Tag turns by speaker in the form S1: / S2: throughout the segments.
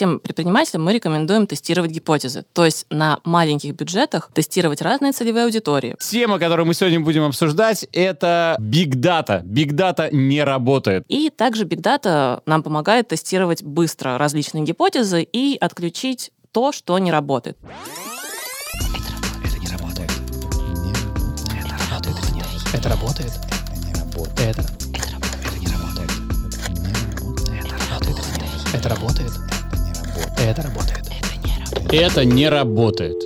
S1: всем предпринимателям мы рекомендуем тестировать гипотезы, то есть на маленьких бюджетах тестировать разные целевые аудитории.
S2: Тема, которую мы сегодня будем обсуждать, это Big Data. Big Data не работает.
S1: И также Big Data нам помогает тестировать быстро различные гипотезы и отключить то, что не работает.
S3: Это работает. Это. Это работает. Это работает.
S2: Это не работает.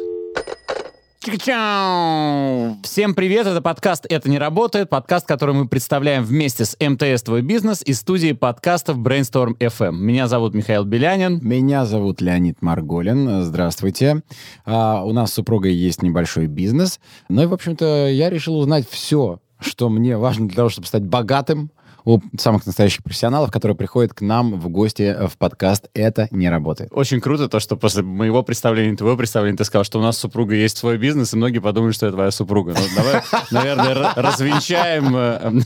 S2: Всем привет, это подкаст «Это не работает», подкаст, который мы представляем вместе с МТС «Твой бизнес» и студией подкастов Brainstorm FM. Меня зовут Михаил Белянин.
S4: Меня зовут Леонид Марголин. Здравствуйте. А, у нас с супругой есть небольшой бизнес. Ну и, в общем-то, я решил узнать все, что мне важно для того, чтобы стать богатым, у самых настоящих профессионалов, которые приходят к нам в гости в подкаст «Это не работает».
S2: Очень круто то, что после моего представления, твоего представления, ты сказал, что у нас супруга есть свой бизнес, и многие подумают, что это твоя супруга. Ну, давай, наверное, развенчаем э,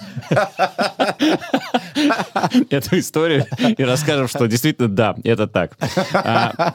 S2: эту историю и расскажем, что действительно, да, это так. А,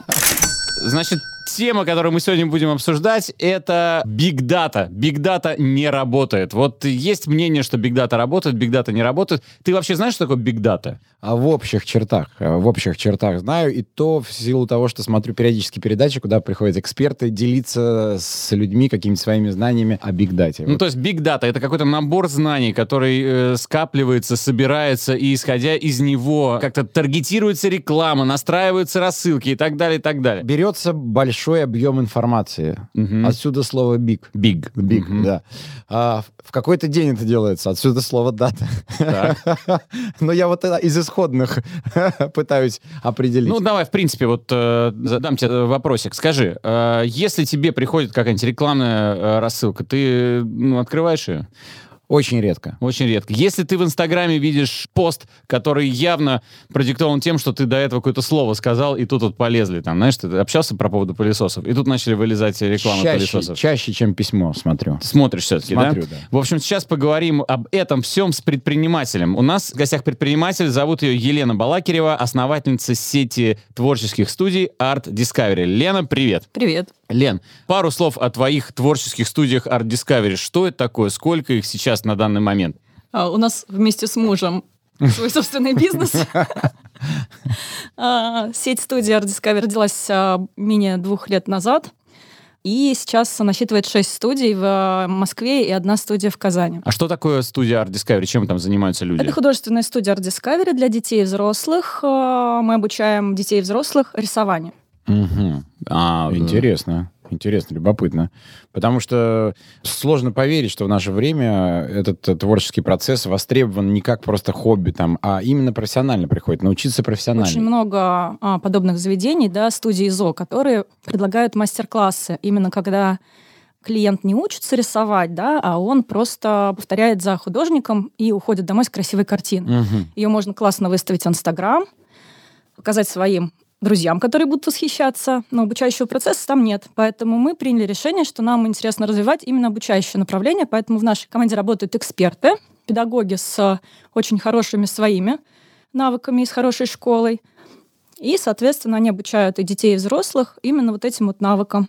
S2: значит, Тема, которую мы сегодня будем обсуждать, это Big Data. Big Data не работает. Вот есть мнение, что Big Data работает, Big Data не работает. Ты вообще знаешь, что такое Big Data?
S4: А в общих чертах. Э, в общих чертах знаю. И то в силу того, что смотрю периодически передачи, куда приходят эксперты делиться с людьми какими-то своими знаниями о Big Data.
S2: Ну, вот. то есть Big Data — это какой-то набор знаний, который э, скапливается, собирается, и исходя из него как-то таргетируется реклама, настраиваются рассылки и так далее, и так далее.
S4: Берется большой большой объем информации. Угу. Отсюда слово big.
S2: Big.
S4: Big, угу. да. А, в какой-то день это делается. Отсюда слово дата. Но я вот из исходных пытаюсь определить.
S2: Ну, давай, в принципе, вот э, задам тебе вопросик. Скажи, э, если тебе приходит какая-нибудь рекламная э, рассылка, ты ну, открываешь ее?
S4: Очень редко.
S2: Очень редко. Если ты в Инстаграме видишь пост, который явно продиктован тем, что ты до этого какое-то слово сказал, и тут вот полезли, там, знаешь, ты общался про поводу пылесосов, и тут начали вылезать рекламы чаще, пылесосов.
S4: Чаще, чем письмо смотрю.
S2: Ты смотришь все-таки,
S4: Смотрю, да?
S2: да? В общем, сейчас поговорим об этом всем с предпринимателем. У нас в гостях предприниматель, зовут ее Елена Балакирева, основательница сети творческих студий Art Discovery. Лена, привет.
S1: Привет.
S2: Лен, пару слов о твоих творческих студиях Art Discovery. Что это такое? Сколько их сейчас на данный момент?
S1: А, у нас вместе с мужем свой собственный бизнес. А, сеть студии Art Discovery родилась а, менее двух лет назад. И сейчас насчитывает шесть студий в Москве и одна студия в Казани.
S2: А что такое студия Art Discovery? Чем там занимаются люди?
S1: Это художественная студия Art Discovery для детей и взрослых. Мы обучаем детей и взрослых рисованию.
S4: Угу. А, интересно. Интересно, любопытно. Потому что сложно поверить, что в наше время этот творческий процесс востребован не как просто хобби, там, а именно профессионально приходит, научиться профессионально.
S1: Очень много а, подобных заведений, да, студии ЗО, которые предлагают мастер-классы, именно когда клиент не учится рисовать, да, а он просто повторяет за художником и уходит домой с красивой картиной. Угу. Ее можно классно выставить в Инстаграм, показать своим друзьям, которые будут восхищаться, но обучающего процесса там нет. Поэтому мы приняли решение, что нам интересно развивать именно обучающее направление, поэтому в нашей команде работают эксперты, педагоги с очень хорошими своими навыками и с хорошей школой. И, соответственно, они обучают и детей, и взрослых именно вот этим вот навыкам.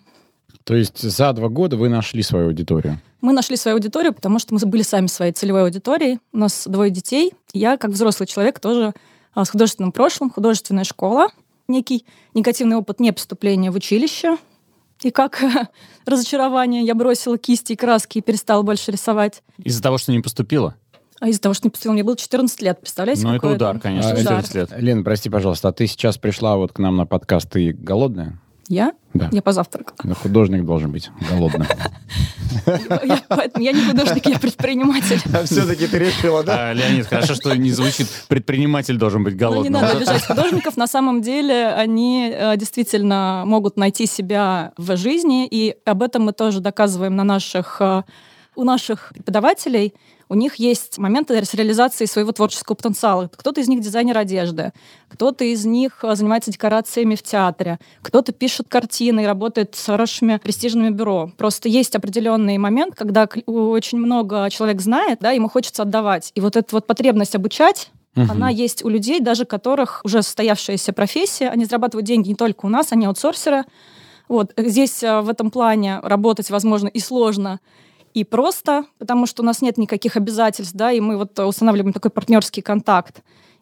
S4: То есть за два года вы нашли свою аудиторию?
S1: Мы нашли свою аудиторию, потому что мы были сами своей целевой аудиторией. У нас двое детей. Я, как взрослый человек, тоже а, с художественным прошлым, художественная школа — некий негативный опыт не поступления в училище. И как разочарование, я бросила кисти и краски и перестала больше рисовать.
S2: Из-за того, что не поступила?
S1: А из-за того, что не поступила, мне было 14 лет, представляете?
S2: Ну, это удар, конечно,
S1: а,
S2: 14 лет.
S4: Лен, прости, пожалуйста, а ты сейчас пришла вот к нам на подкаст, ты голодная?
S1: Я?
S4: Да.
S1: Я позавтракала.
S4: Но художник должен быть голодным.
S1: Поэтому я не художник, я предприниматель.
S4: А все-таки ты решила, да?
S2: А, Леонид, хорошо, что не звучит «предприниматель должен быть голодным».
S1: Ну, не надо обижать художников. На самом деле они э, действительно могут найти себя в жизни, и об этом мы тоже доказываем на наших э, у наших преподавателей у них есть моменты с реализацией своего творческого потенциала. Кто-то из них дизайнер одежды, кто-то из них э, занимается декорациями в театре, кто-то пишет картины и работает с хорошими престижными бюро. Просто есть определенный момент, когда очень много человек знает, да, ему хочется отдавать. И вот эта вот потребность обучать
S4: Мгм.
S1: Она есть у людей, даже которых уже состоявшаяся профессия, они зарабатывают деньги не только у нас, они аутсорсеры. Вот. Здесь э, в этом плане работать, возможно, и сложно, и просто, потому что у нас нет никаких обязательств, да, и мы вот устанавливаем такой партнерский контакт.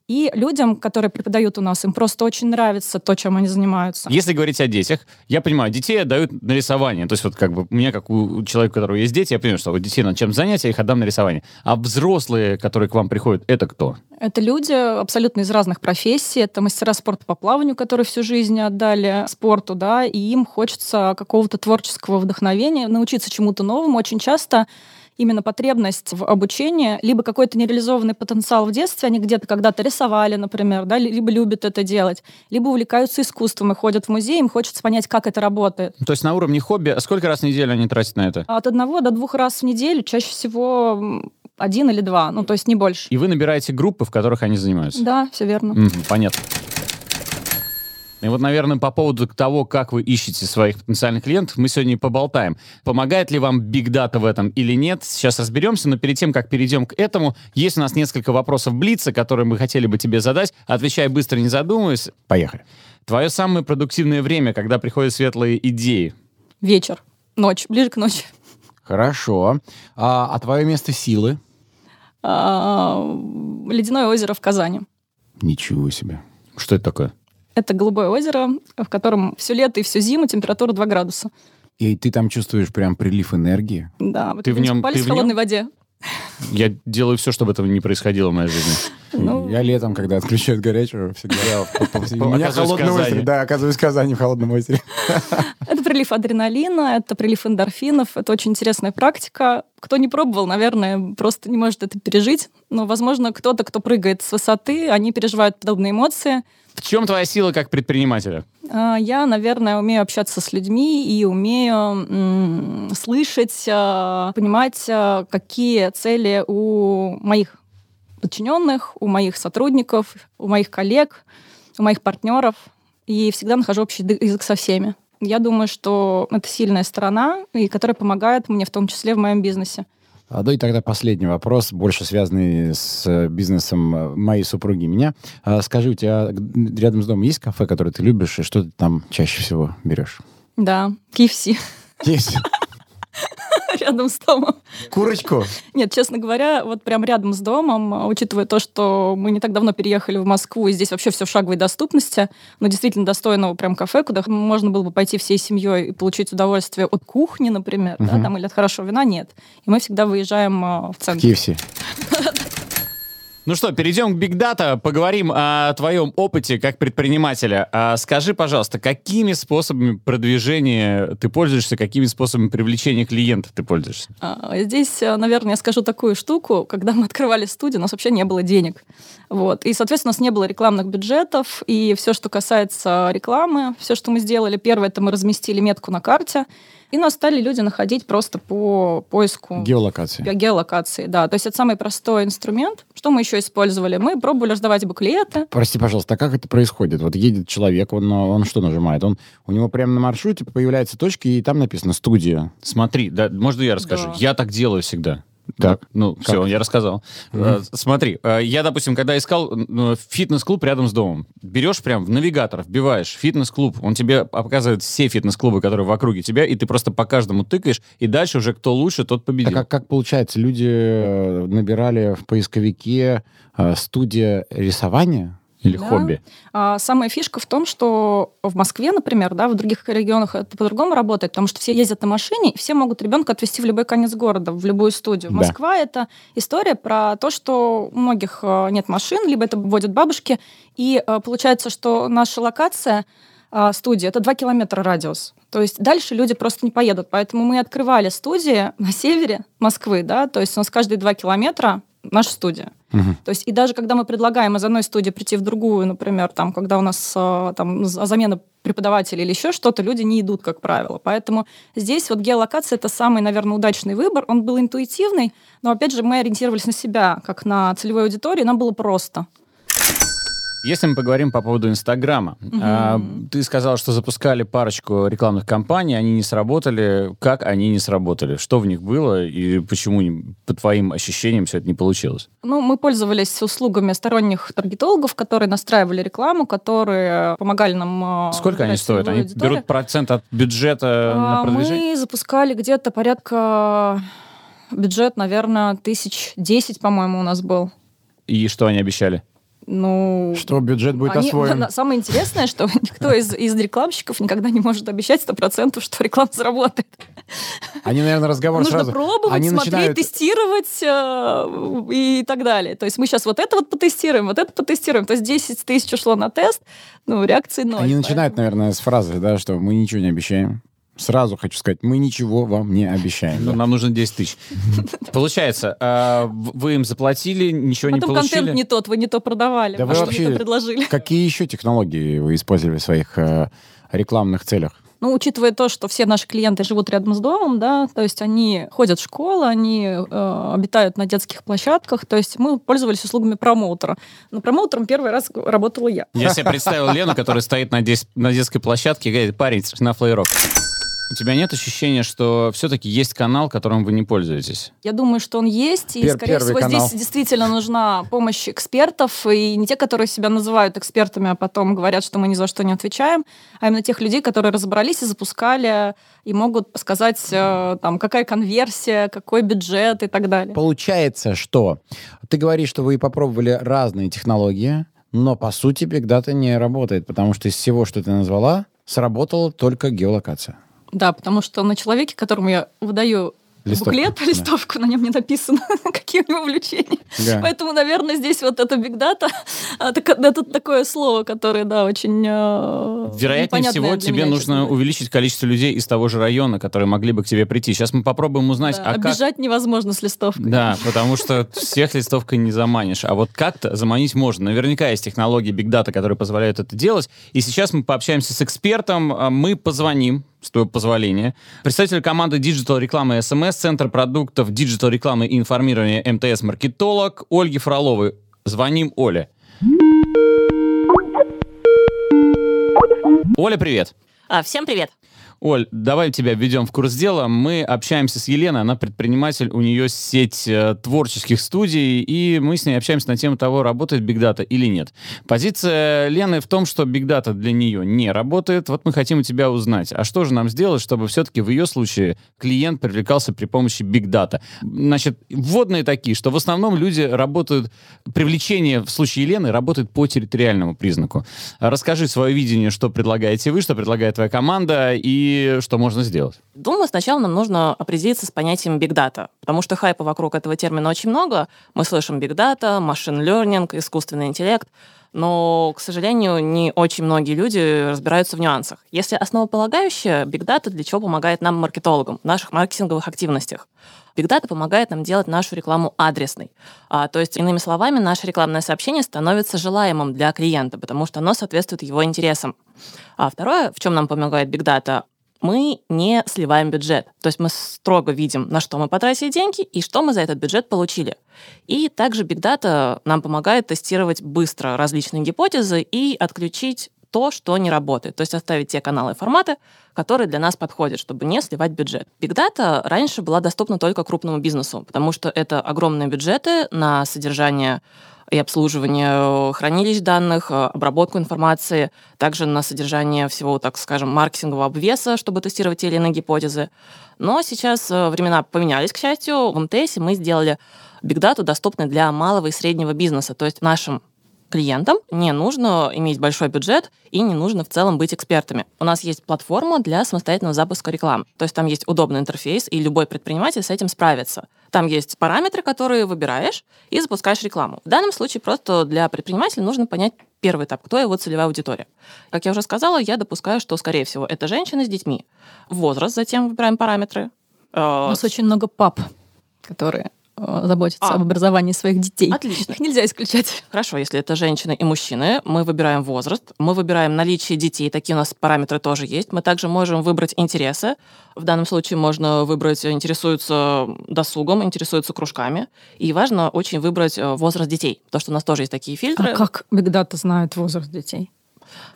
S1: И людям, которые преподают у нас, им просто очень нравится то, чем они занимаются.
S2: Если говорить о детях, я понимаю, детей отдают на рисование. То есть вот как бы у меня, как у человека, у которого есть дети, я понимаю, что вот детей надо чем занять, я их отдам на рисование. А взрослые, которые к вам приходят, это кто?
S1: Это люди абсолютно из разных профессий. Это мастера спорта по плаванию, которые всю жизнь отдали спорту, да, и им хочется какого-то творческого вдохновения, научиться чему-то новому. Очень часто именно потребность в обучении, либо какой-то нереализованный потенциал в детстве, они где-то когда-то рисовали, например, да, либо любят это делать, либо увлекаются искусством и ходят в музей, им хочется понять, как это работает.
S2: То есть на уровне хобби, а сколько раз в неделю они тратят на это?
S1: От одного до двух раз в неделю, чаще всего один или два, ну, то есть не больше.
S2: И вы набираете группы, в которых они занимаются?
S1: Да, все верно.
S2: Мгм, понятно. И вот, наверное, по поводу того, как вы ищете своих потенциальных клиентов, мы сегодня и поболтаем. Помогает ли вам Big Data в этом или нет? Сейчас разберемся, но перед тем, как перейдем к этому, есть у нас несколько вопросов Блица, которые мы хотели бы тебе задать. Отвечай быстро, не задумываясь.
S4: Поехали.
S2: Твое самое продуктивное время, когда приходят светлые идеи.
S1: Вечер, ночь, ближе к ночи.
S4: Хорошо. А, а твое место силы?
S1: А, Ледяное озеро в Казани.
S4: Ничего себе.
S2: Что это такое?
S1: Это голубое озеро, в котором все лето и всю зиму температура 2 градуса.
S4: И ты там чувствуешь прям прилив энергии?
S1: Да, вы
S2: Ты в нем-
S1: купались
S2: ты
S1: в
S2: в
S1: холодной
S2: нем?
S1: воде?
S2: Я делаю все, чтобы этого не происходило в моей жизни.
S1: Ну,
S4: Я летом, когда отключают горячую, всегда... по- У меня
S2: Казани.
S4: озеро. Да, оказываюсь в Казани в холодном озере.
S1: Это прилив адреналина, это прилив эндорфинов, это очень интересная практика. Кто не пробовал, наверное, просто не может это пережить. Но, возможно, кто-то, кто прыгает с высоты, они переживают подобные эмоции.
S2: В чем твоя сила как предпринимателя?
S1: А, Я, наверное, умею общаться с людьми и умею слышать, а, понимать, а, какие цели у моих подчиненных, у моих сотрудников, у моих коллег, у моих партнеров. И всегда нахожу общий язык со всеми. Я думаю, что это сильная сторона, и которая помогает мне в том числе в моем бизнесе.
S4: А, ну и тогда последний вопрос, больше связанный с э, бизнесом э, моей супруги и меня. А, скажи, у тебя г- рядом с домом есть кафе, которое ты любишь, и что ты там чаще всего берешь?
S1: Да, KFC
S4: Есть.
S1: рядом с домом.
S4: Курочку?
S1: Нет, честно говоря, вот прям рядом с домом, а, учитывая то, что мы не так давно переехали в Москву, и здесь вообще все в шаговой доступности, но действительно достойного прям кафе, куда можно было бы пойти всей семьей и получить удовольствие от кухни, например, да,
S4: Мгм.
S1: там, или от хорошего вина, нет. И мы всегда выезжаем а, в центр.
S4: KFC.
S2: Ну что, перейдем к Big Data, поговорим о твоем опыте как предпринимателя. А скажи, пожалуйста, какими способами продвижения ты пользуешься, какими способами привлечения клиентов ты пользуешься?
S1: А, Здесь, а, наверное, я скажу такую штуку. Когда мы открывали студию, у нас вообще не было денег. Вот. И, соответственно, у нас не было рекламных бюджетов. И все, что касается рекламы, все, что мы сделали, первое, это мы разместили метку на карте. И нас стали люди находить просто по поиску
S4: Геолокация.
S1: ге- геолокации. Да, то есть это самый простой инструмент. Что мы еще использовали? Мы пробовали раздавать буклеты.
S4: Прости, пожалуйста, а как это происходит? Вот едет человек, он, он что нажимает? Он, у него прямо на маршруте появляются точки, и там написано «студия».
S2: Смотри, да, можно я расскажу?
S1: Да.
S2: Я так делаю всегда.
S4: Так.
S2: Ну,
S4: Как?
S2: все, я рассказал. Э, Смотри, э, я, допустим, когда искал э, фитнес-клуб рядом с домом, берешь прям в навигатор, вбиваешь фитнес-клуб, он тебе показывает все фитнес-клубы, которые в округе тебя, и ты просто по каждому тыкаешь, и дальше уже кто лучше, тот
S4: А
S2: победил.
S4: как, как получается, люди э, набирали в поисковике «студия рисования»?
S2: Или
S1: Да.
S2: хобби.
S1: А самая фишка в том, что в Москве, например, да, в других регионах это по-другому работает, потому что все ездят на машине, и все могут ребенка отвезти в любой конец города, в любую студию.
S4: Да.
S1: Москва это история про то, что у многих э, нет машин, либо это водят бабушки, и э, получается, что наша локация а, студии это 2 километра радиус. То есть дальше люди просто не поедут. Поэтому мы открывали студии на севере Москвы, да, то есть у нас каждые 2 километра наша студия.
S4: Мгм.
S1: То есть и даже когда мы предлагаем из одной студии прийти в другую, например, там, когда у нас э, там з- замена преподавателя или еще что-то, люди не идут, как правило. Поэтому здесь вот геолокация — это самый, наверное, удачный выбор. Он был интуитивный, но, опять же, мы ориентировались на себя, как на целевую аудиторию, нам было просто.
S2: Если мы поговорим по поводу Инстаграма, а, ты сказал, что запускали парочку рекламных кампаний, они не сработали. Как они не сработали? Что в них было и почему, по твоим ощущениям, все это не получилось?
S1: Ну, мы пользовались услугами сторонних таргетологов, которые настраивали рекламу, которые помогали нам... э,
S2: Сколько они стоят? Они
S1: аудиторию.
S2: берут процент от бюджета на
S1: А,
S2: продвижение?
S1: Мы запускали где-то порядка бюджет, наверное, тысяч десять, по-моему, у нас был.
S2: И что они обещали?
S1: Ну,
S4: Что бюджет будет
S1: они-
S4: освоен.
S1: Самое интересное, что никто из, из рекламщиков никогда не может обещать 100%, что реклама заработает.
S4: Они, наверное, разговор
S1: Нужно
S4: сразу...
S1: пробовать,
S4: Они
S1: смотреть,
S4: начинают...
S1: тестировать э, и так далее. То есть мы сейчас вот это вот потестируем, вот это потестируем. То есть 10 тысяч ушло на тест, ну, реакции ноль.
S4: Они начинают,
S1: поэтому-
S4: наверное, с фразы, да, что мы ничего не обещаем. Сразу хочу сказать, мы ничего вам не обещаем.
S2: Ну,
S4: да.
S2: нам нужно 10 тысяч. Получается, в- вы им заплатили, ничего не
S1: Потом
S2: получили?
S1: контент не тот, вы не то продавали,
S4: Да
S1: а
S4: вы
S1: что
S4: вообще-
S1: предложили.
S4: Какие еще технологии вы использовали в своих э, рекламных целях?
S1: Ну, учитывая то, что все наши клиенты живут рядом с домом, да, то есть они ходят в школу, они э, обитают на детских площадках, то есть мы пользовались услугами промоутера. Но промоутером первый раз работала я.
S2: Я себе представил Лену, которая стоит на, на детской площадке и говорит, парень, на флейрок. У тебя нет ощущения, что все-таки есть канал, которым вы не пользуетесь?
S1: Я думаю, что он есть, и,
S4: Пер-
S1: скорее всего,
S4: канал.
S1: здесь действительно нужна помощь экспертов, и не те, которые себя называют экспертами, а потом говорят, что мы ни за что не отвечаем, а именно тех людей, которые разобрались и запускали, и могут сказать, э, там, какая конверсия, какой бюджет и так далее.
S4: Получается, что ты говоришь, что вы попробовали разные технологии, но по сути Data не работает, потому что из всего, что ты назвала, сработала только геолокация.
S1: Да, потому что на человеке, которому я выдаю
S4: Листовку,
S1: буклет,
S4: да.
S1: листовку, на нем не написано, какие у него увлечения.
S4: Да.
S1: Поэтому, наверное, здесь вот это big data, а, так- это такое слово, которое, да, очень э,
S2: Вероятнее всего, тебе нужно увеличить количество людей из того же района, которые могли бы к тебе прийти. Сейчас мы попробуем узнать,
S1: Да,
S2: а как...
S1: Обижать невозможно с листовкой.
S2: Да, потому что всех листовкой не заманишь. А вот как-то заманить можно. Наверняка есть технологии Big Data, которые позволяют это делать. И сейчас мы пообщаемся с экспертом. А Мы позвоним, с твоего позволения, представитель команды Digital рекламы СМС, Центр продуктов Digital рекламы и информирования МТС Маркетолог Ольги Фроловой. Звоним Оле. Оля, привет.
S5: А, всем привет.
S2: Оль, давай тебя введем в курс дела. Мы общаемся с Еленой, она предприниматель, у нее сеть э, творческих студий, и мы с ней общаемся на тему того, работает Data или нет. Позиция Лены в том, что Data для нее не работает. Вот мы хотим у тебя узнать, а что же нам сделать, чтобы все-таки в ее случае клиент привлекался при помощи Data? Значит, вводные такие, что в основном люди работают, привлечение в случае Елены работает по территориальному признаку. Расскажи свое видение, что предлагаете вы, что предлагает твоя команда, и что можно сделать.
S5: Думаю, сначала нам нужно определиться с понятием big data, потому что хайпа вокруг этого термина очень много. Мы слышим big data, machine learning, искусственный интеллект, но, к сожалению, не очень многие люди разбираются в нюансах. Если основополагающее, big data для чего помогает нам, маркетологам, в наших маркетинговых активностях? Big Data помогает нам делать нашу рекламу адресной. А, то есть, иными словами, наше рекламное сообщение становится желаемым для клиента, потому что оно соответствует его интересам. А второе, в чем нам помогает Big Data, мы не сливаем бюджет. То есть мы строго видим, на что мы потратили деньги и что мы за этот бюджет получили. И также Big Data нам помогает тестировать быстро различные гипотезы и отключить то, что не работает. То есть оставить те каналы и форматы, которые для нас подходят, чтобы не сливать бюджет. Big Data раньше была доступна только крупному бизнесу, потому что это огромные бюджеты на содержание и обслуживание э, хранилищ данных, э, обработку информации, также на содержание всего, так скажем, маркетингового обвеса, чтобы тестировать те или иные гипотезы. Но сейчас э, времена поменялись, к счастью. В МТС мы сделали Data доступной для малого и среднего бизнеса, то есть нашим клиентам не нужно иметь большой бюджет и не нужно в целом быть экспертами. У нас есть платформа для самостоятельного запуска рекламы. То есть там есть удобный интерфейс, и любой предприниматель с этим справится. Там есть параметры, которые выбираешь, и запускаешь рекламу. В данном случае просто для предпринимателя нужно понять первый этап, кто его целевая аудитория. Как я уже сказала, я допускаю, что, скорее всего, это женщины с детьми. Возраст, затем выбираем параметры.
S1: У
S5: Э,
S1: нас очень много пап, которые заботиться
S5: А.
S1: об образовании своих детей.
S5: Отлично.
S1: Их нельзя исключать.
S5: Хорошо, если это женщины и мужчины, мы выбираем возраст, мы выбираем наличие детей, такие у нас параметры тоже есть. Мы также можем выбрать интересы. В данном случае можно выбрать, интересуются досугом, интересуются кружками. И важно очень выбрать э, возраст детей, потому что у нас тоже есть такие фильтры.
S1: А как Data знает возраст детей?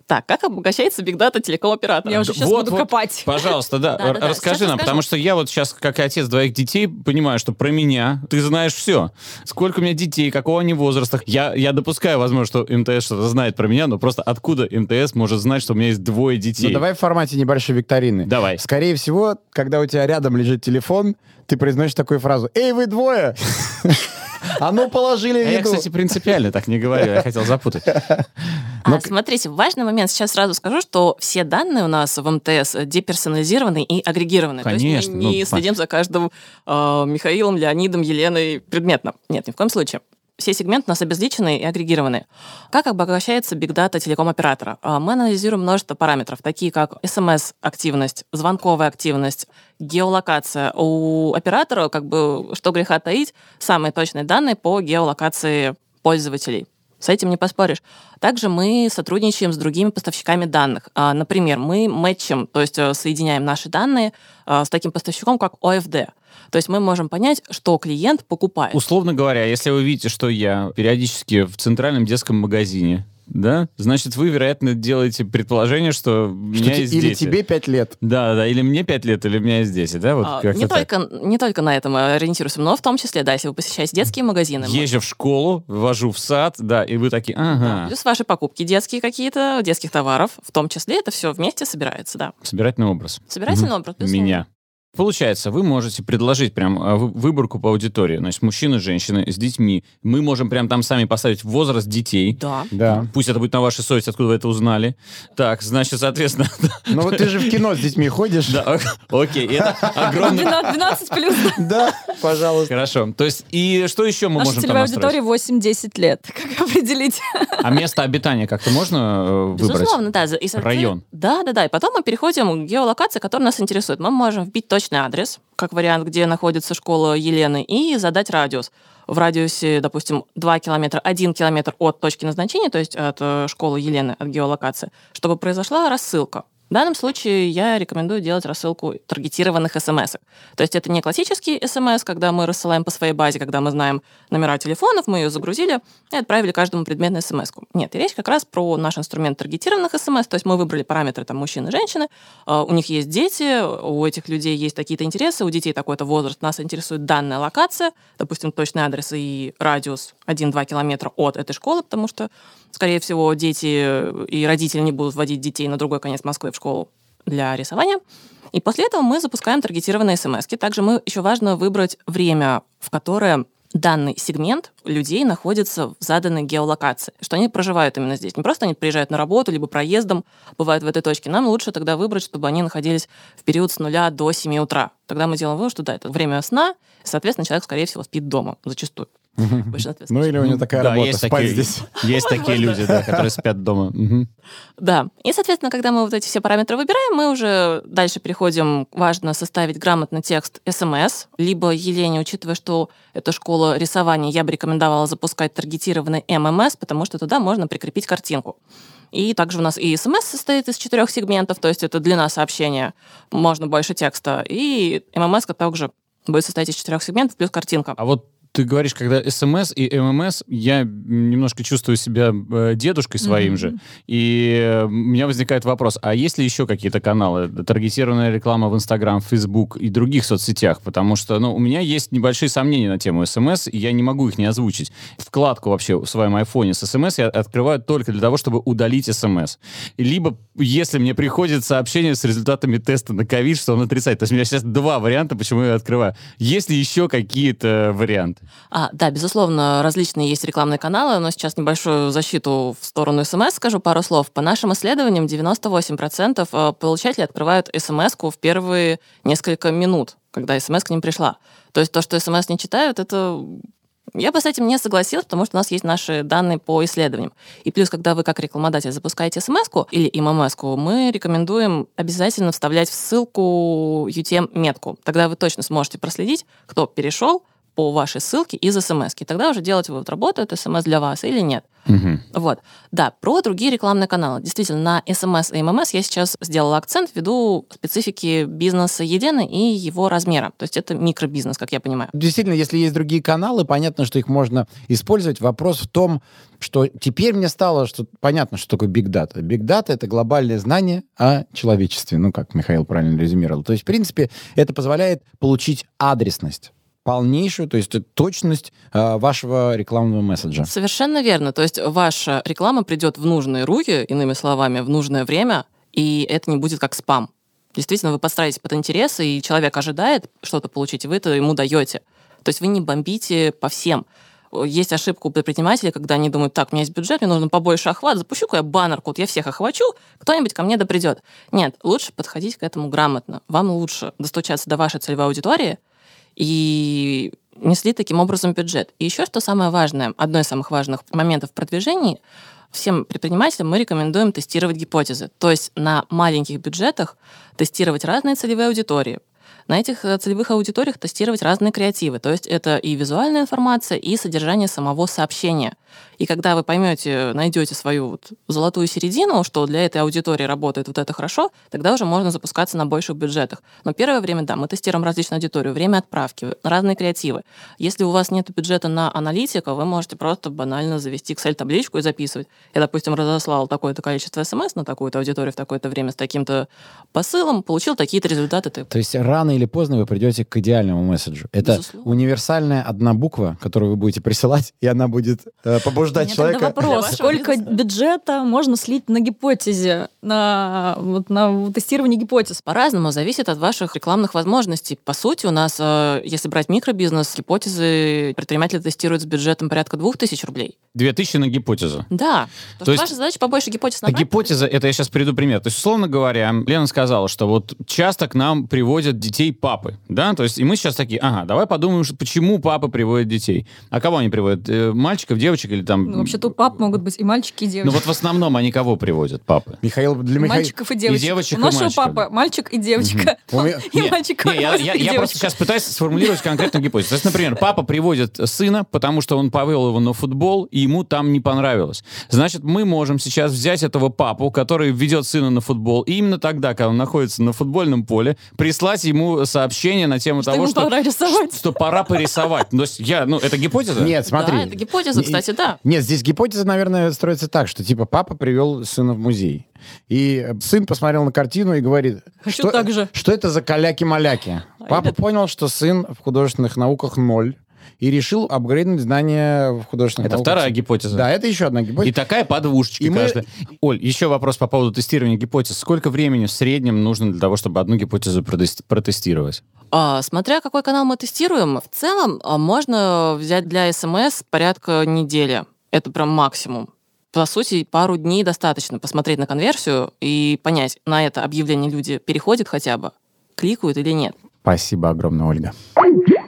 S5: Так, как обогащается бигдата телеком-оператора?
S1: Я уже сейчас
S2: вот,
S1: буду
S2: вот.
S1: копать.
S2: Пожалуйста, да, расскажи нам,
S5: расскажу.
S2: потому что я вот сейчас, как отец двоих детей, понимаю, что про меня ты знаешь все. Сколько у меня детей, какого они возраста. Я, я допускаю, возможно, что МТС что-то знает про меня, но просто откуда МТС может знать, что у меня есть двое детей?
S4: Ну, давай в формате небольшой викторины.
S2: Давай.
S4: Скорее всего, когда у тебя рядом лежит телефон, ты произносишь такую фразу «Эй, вы двое!» А ну, положили
S2: А я,
S4: виду.
S2: кстати, принципиально так не говорю, я хотел запутать.
S5: А, смотрите, важный момент. Сейчас сразу скажу, что все данные у нас в МТС деперсонализированы и агрегированы. То
S2: Конечно,
S5: есть мы не
S2: ну,
S5: следим за каждым э, Михаилом, Леонидом, Еленой предметно. Нет, ни в коем случае. Все сегменты у нас обезличены и агрегированы. Как обогащается бигдата телеком-оператора? А, Мы анализируем множество параметров, такие как смс-активность, звонковая активность, геолокация. У оператора, как бы, что греха таить, самые точные данные по геолокации пользователей. С этим не поспоришь. Также мы сотрудничаем с другими поставщиками данных. А, Например, мы мэтчим, то есть э, соединяем наши данные а, с таким поставщиком, как ОФД. То есть мы можем понять, что клиент покупает.
S2: Условно говоря, если вы видите, что я периодически в центральном детском магазине, да, значит, вы, вероятно, делаете предположение, что у
S4: Что
S2: меня
S4: те-
S2: есть
S4: Или
S2: дети.
S4: тебе пять лет.
S2: Да, да, или мне 5 лет, или у меня есть дети, да, вот
S5: А,
S2: как-то
S5: не,
S2: так.
S5: только, не только на этом мы ориентируемся, но в том числе, да, если вы посещаете детские магазины. мы-
S2: Езжу в школу, ввожу в сад, да, и вы такие,
S5: Да,
S2: ага,
S5: Плюс ваши покупки детские какие-то, детских товаров, в том числе это все вместе собирается, да.
S2: собирательный образ.
S5: Собирательный образ. безусловно.
S2: Меня. Получается, вы можете предложить прям а, вы- выборку по аудитории. Значит, мужчины, женщины с детьми. Мы можем прям там сами поставить возраст детей.
S5: Да.
S4: Да.
S2: Пусть это будет на вашей совести, откуда вы это узнали. Так, значит, соответственно...
S4: Ну вот ты же в кино с детьми ходишь.
S2: Да, ок- окей, это огромный...
S1: 12, 12 плюс.
S4: Да, пожалуйста.
S2: Хорошо. То есть, и что еще мы можем там
S1: аудитория
S2: настроить?
S1: 8-10 лет. Как определить?
S2: А место обитания как-то можно э, выбрать?
S5: Безусловно, да.
S2: Район.
S5: Да, да, да. И потом мы переходим к геолокации, которая нас интересует. Мы можем вбить точный адрес, как вариант, где находится школа Елены, и задать радиус. В радиусе, допустим, 2 километра, 1 километр от точки назначения, то есть от э, школы Елены, от геолокации, чтобы произошла рассылка. В данном случае я рекомендую делать рассылку таргетированных смс. То есть это не классический смс, когда мы рассылаем по своей базе, когда мы знаем номера телефонов, мы ее загрузили и отправили каждому предметную смс. Нет, речь как раз про наш инструмент таргетированных смс. То есть мы выбрали параметры там мужчины, женщины, э, у них есть дети, у этих людей есть такие-то интересы, у детей такой-то возраст, нас интересует данная локация, допустим, точный адрес и радиус 1-2 километра от этой школы, потому что, скорее всего, дети и родители не будут вводить детей на другой конец Москвы в школу для рисования. И после этого мы запускаем таргетированные смс. Также мы еще важно выбрать время, в которое данный сегмент людей находится в заданной геолокации, что они проживают именно здесь. Не просто они приезжают на работу, либо проездом бывают в этой точке. Нам лучше тогда выбрать, чтобы они находились в период с нуля до 7 утра. Тогда мы делаем вывод, что да, это время сна, соответственно, человек, скорее всего, спит дома зачастую.
S4: Ну или у него такая
S2: Да,
S4: работа,
S2: есть
S4: спать
S2: такие,
S4: здесь.
S2: Есть такие люди, да, которые спят дома.
S5: Да. И, соответственно, когда мы вот эти все параметры выбираем, мы уже дальше переходим, важно составить грамотный текст СМС, либо Елене, учитывая, что это школа рисования, я бы рекомендовала запускать таргетированный ММС, потому что туда можно прикрепить картинку. И также у нас и СМС состоит из четырех сегментов, то есть это длина сообщения, можно больше текста, и ММС также будет состоять из четырех сегментов плюс картинка.
S2: А вот ты говоришь, когда СМС и ММС, я немножко чувствую себя э, дедушкой своим же. И э, у меня возникает вопрос, а есть ли еще какие-то каналы? Таргетированная реклама в Инстаграм, Фейсбук и других соцсетях? Потому что, ну, у меня есть небольшие сомнения на тему СМС, и я не могу их не озвучить. Вкладку вообще в своем айфоне с СМС я открываю только для того, чтобы удалить СМС. Либо, если мне приходит сообщение с результатами теста на ковид, что он отрицает. То есть у меня сейчас два варианта, почему я открываю. Есть ли еще какие-то варианты?
S5: А, да, безусловно, различные есть рекламные каналы, но сейчас небольшую защиту в сторону СМС скажу пару слов. По нашим исследованиям, 98% э, получателей открывают смс в первые несколько минут, когда смс к ним пришла. То есть то, что смс не читают, это я бы с этим не согласилась, потому что у нас есть наши данные по исследованиям. И плюс, когда вы как рекламодатель запускаете смс или ммс мы рекомендуем обязательно вставлять в ссылку UTM-метку. Тогда вы точно сможете проследить, кто перешел, по вашей ссылке из смс. И тогда уже делать вывод, работает смс для вас или нет.
S2: Мгм.
S5: Вот. Да, про другие рекламные каналы. Действительно, на СМС и ММС я сейчас сделала акцент ввиду специфики бизнеса Едены и его размера. То есть это микробизнес, как я понимаю.
S4: Действительно, если есть другие каналы, понятно, что их можно использовать. Вопрос в том, что теперь мне стало что понятно, что такое Big Data. Big Data — это глобальное знание о человечестве, ну, как Михаил правильно резюмировал. То есть, в принципе, это позволяет получить адресность полнейшую, то есть точность э, вашего рекламного месседжа.
S5: Совершенно верно. То есть ваша реклама придет в нужные руки, иными словами, в нужное время, и это не будет как спам. Действительно, вы постараетесь под интересы, и человек ожидает что-то получить, и вы это ему даете. То есть вы не бомбите по всем. Есть ошибка у предпринимателей, когда они думают, так, у меня есть бюджет, мне нужно побольше охват, запущу-ка я баннерку, вот я всех охвачу, кто-нибудь ко мне да придет. Нет, лучше подходить к этому грамотно. Вам лучше достучаться до вашей целевой аудитории и несли таким образом бюджет. И еще что самое важное, одно из самых важных моментов в продвижении, всем предпринимателям мы рекомендуем тестировать гипотезы. То есть на маленьких бюджетах тестировать разные целевые аудитории, на этих э, целевых аудиториях тестировать разные креативы. То есть это и визуальная информация, и содержание самого сообщения. И когда вы поймете, найдете свою вот золотую середину, что для этой аудитории работает вот это хорошо, тогда уже можно запускаться на больших бюджетах. Но первое время, да, мы тестируем различную аудиторию, время отправки, разные креативы. Если у вас нет бюджета на аналитика, вы можете просто банально завести Excel-табличку и записывать. Я, допустим, разослал такое-то количество смс на такую-то аудиторию в такое-то время с таким-то посылом, получил такие-то результаты. Ты
S4: То есть рано или поздно вы придете к идеальному месседжу. Это
S5: Безусловно.
S4: универсальная одна буква, которую вы будете присылать, и она будет э, побуждать
S1: меня
S4: человека...
S1: тогда вопрос, сколько
S5: бизнеса.
S1: бюджета можно слить на гипотезе, на, вот, на тестирование гипотез?
S5: По-разному, зависит от ваших рекламных возможностей. По сути, у нас, э, если брать микробизнес, гипотезы предприниматели тестируют с бюджетом порядка 2000 рублей.
S2: 2000 на гипотезу.
S5: Да.
S2: То
S5: То,
S2: есть-
S5: ваша задача побольше гипотез
S2: А
S5: набрать.
S2: гипотеза, это я сейчас приведу пример. То есть, условно говоря, Лена сказала, что вот часто к нам приводят детей папы, да, то есть и мы сейчас такие, ага, давай подумаем, что- почему папы приводят детей. А кого они приводят? Э, Мальчиков, девочек или там...
S1: Ну, вообще-то у пап могут быть и мальчики, и девочки.
S2: Ну вот в основном они кого приводят, папы?
S4: Михаил, для Михаила...
S1: Мальчиков и девочек.
S2: девочек,
S1: у
S2: и
S1: нашего
S2: мальчиков.
S1: папы мальчик и девочка. И мальчик,
S2: я,
S1: может,
S2: я-
S1: и
S2: я просто сейчас пытаюсь сформулировать конкретную гипотезу. То есть, например, папа приводит сына, потому что он повел его на футбол, и ему там не понравилось. Значит, мы можем сейчас взять этого папу, который ведет сына на футбол, и именно тогда, когда он находится на футбольном поле, прислать ему сообщение на тему
S1: Что
S2: того, что,
S1: пора рисовать.
S2: что пора порисовать. То есть я, ну, это гипотеза?
S4: Нет, смотри.
S5: Да, это гипотеза, кстати, да.
S4: Нет, здесь гипотеза, наверное, строится так, что типа папа привел сына в музей. И э, сын посмотрел на картину и говорит,
S1: Хочу
S4: что,
S1: так же.
S4: что это за каляки-маляки. Папа понял, что сын в художественных науках ноль. И решил апгрейднуть знания в художественных
S2: Это
S4: науках.
S2: вторая гипотеза.
S4: Да, это еще одна гипотеза.
S2: И такая подвушечка
S4: И мы-
S2: каждая. Оль, еще вопрос по поводу тестирования гипотез. Сколько времени в среднем нужно для того, чтобы одну гипотезу протес- протестировать?
S5: А, смотря какой канал мы тестируем, в целом а, можно взять для СМС порядка недели. Это прям максимум. По сути, пару дней достаточно посмотреть на конверсию и понять, на это объявление люди переходят хотя бы, кликают или нет.
S4: Спасибо огромное, Ольга.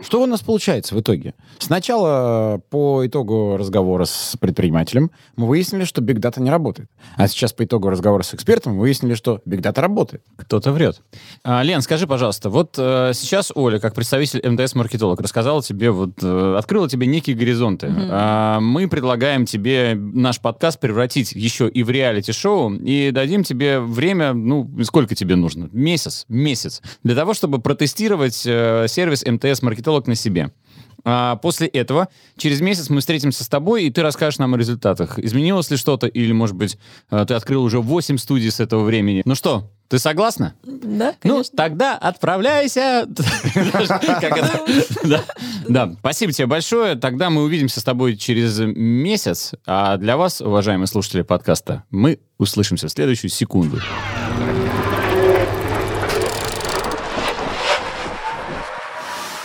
S4: Что у нас получается в итоге? Сначала э, по итогу разговора с предпринимателем мы выяснили, что Big Data не работает. А сейчас по итогу разговора с экспертом мы выяснили, что Big Data работает.
S2: Кто-то врет. А, Лен, скажи, пожалуйста, вот э, сейчас Оля, как представитель МТС-маркетолог, рассказала тебе, вот, э, открыла тебе некие горизонты. А, мы предлагаем тебе наш подкаст превратить еще и в реалити-шоу и дадим тебе время, ну, сколько тебе нужно? Месяц, месяц, для того, чтобы протестировать э, сервис МТС-маркетолог на себе. А после этого, через месяц мы встретимся с тобой, и ты расскажешь нам о результатах. Изменилось ли что-то, или, может быть, э, ты открыл уже 8 студий с этого времени. Ну что, ты согласна?
S1: Да,
S2: Ну,
S1: конечно.
S2: тогда отправляйся. Да. Спасибо тебе большое. Тогда мы увидимся с тобой через месяц. А для вас, уважаемые слушатели подкаста, мы услышимся в следующую секунду.